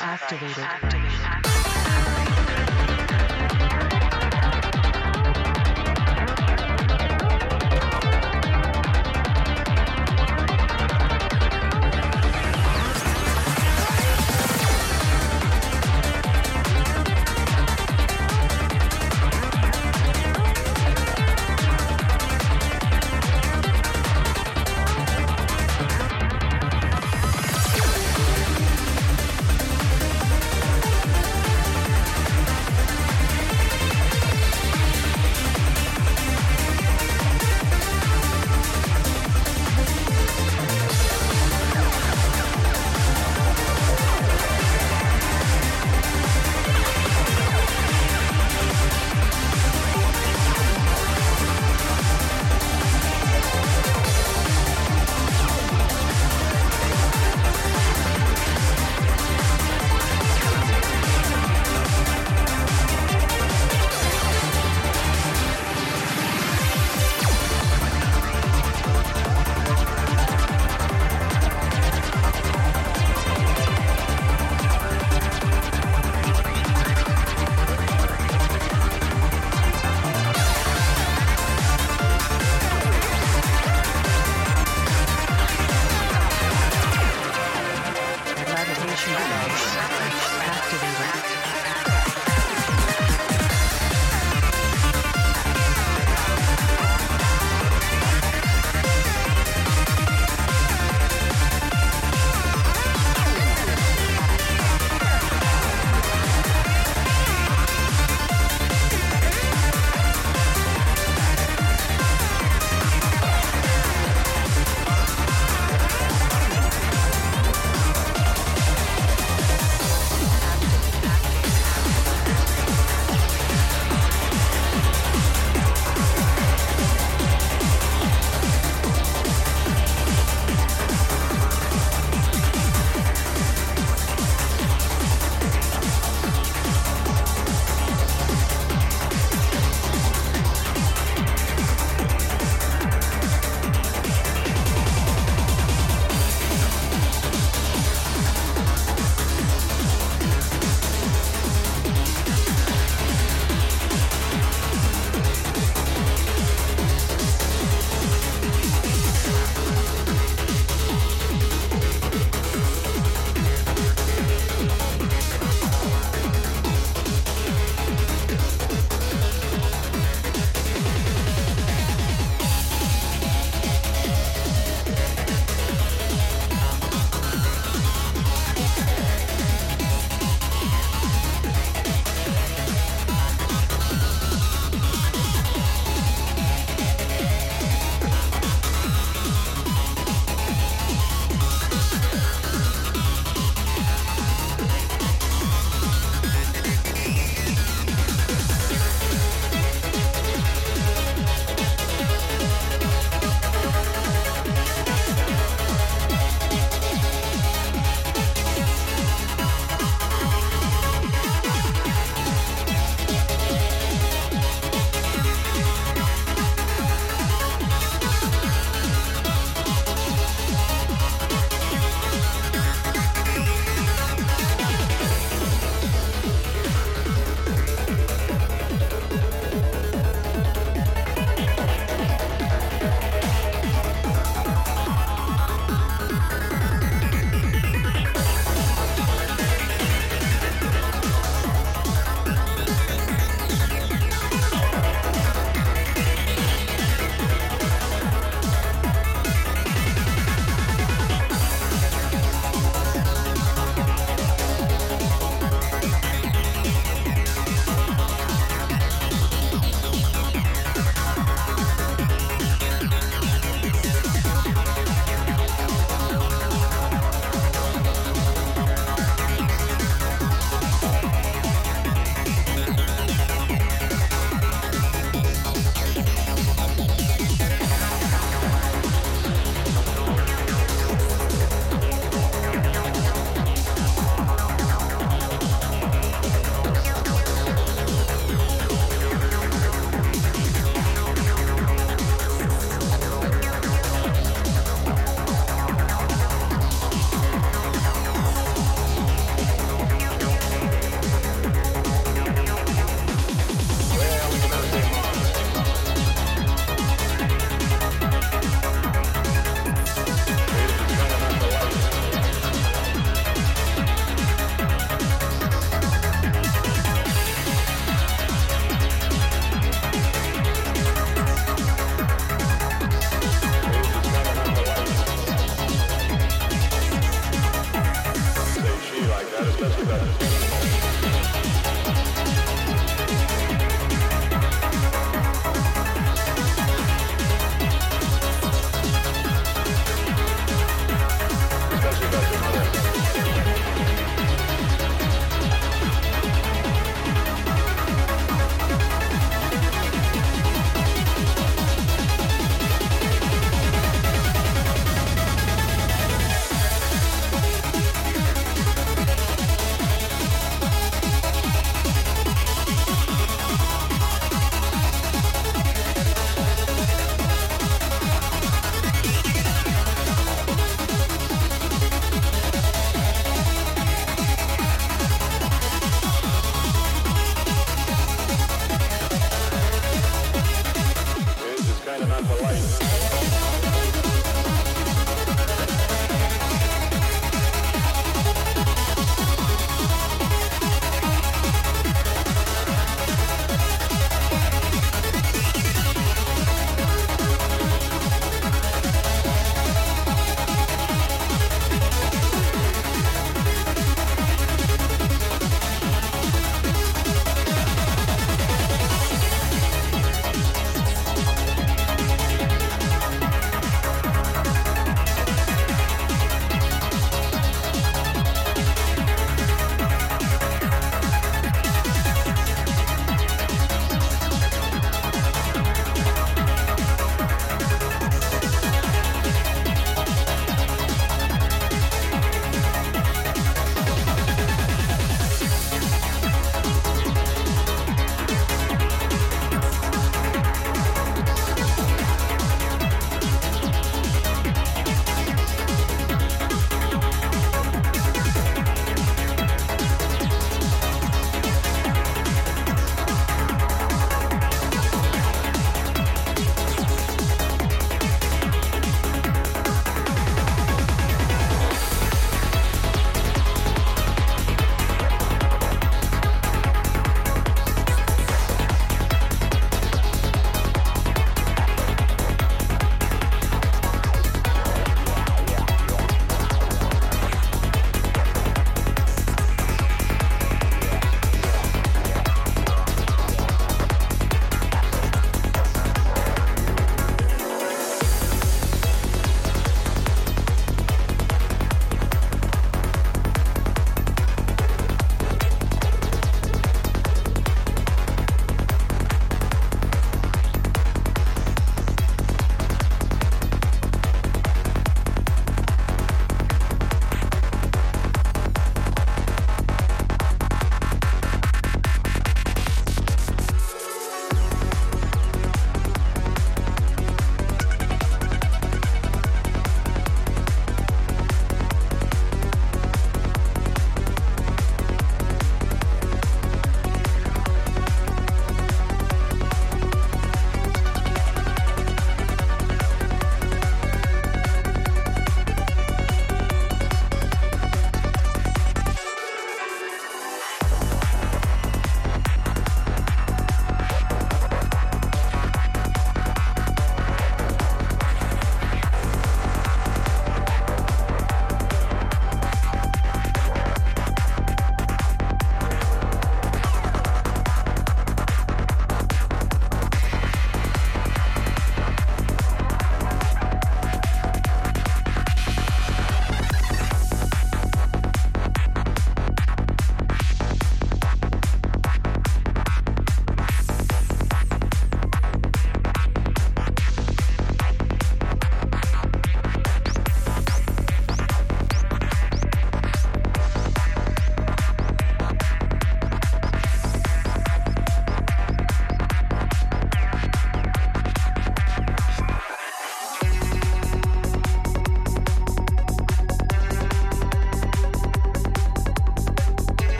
activated. activated.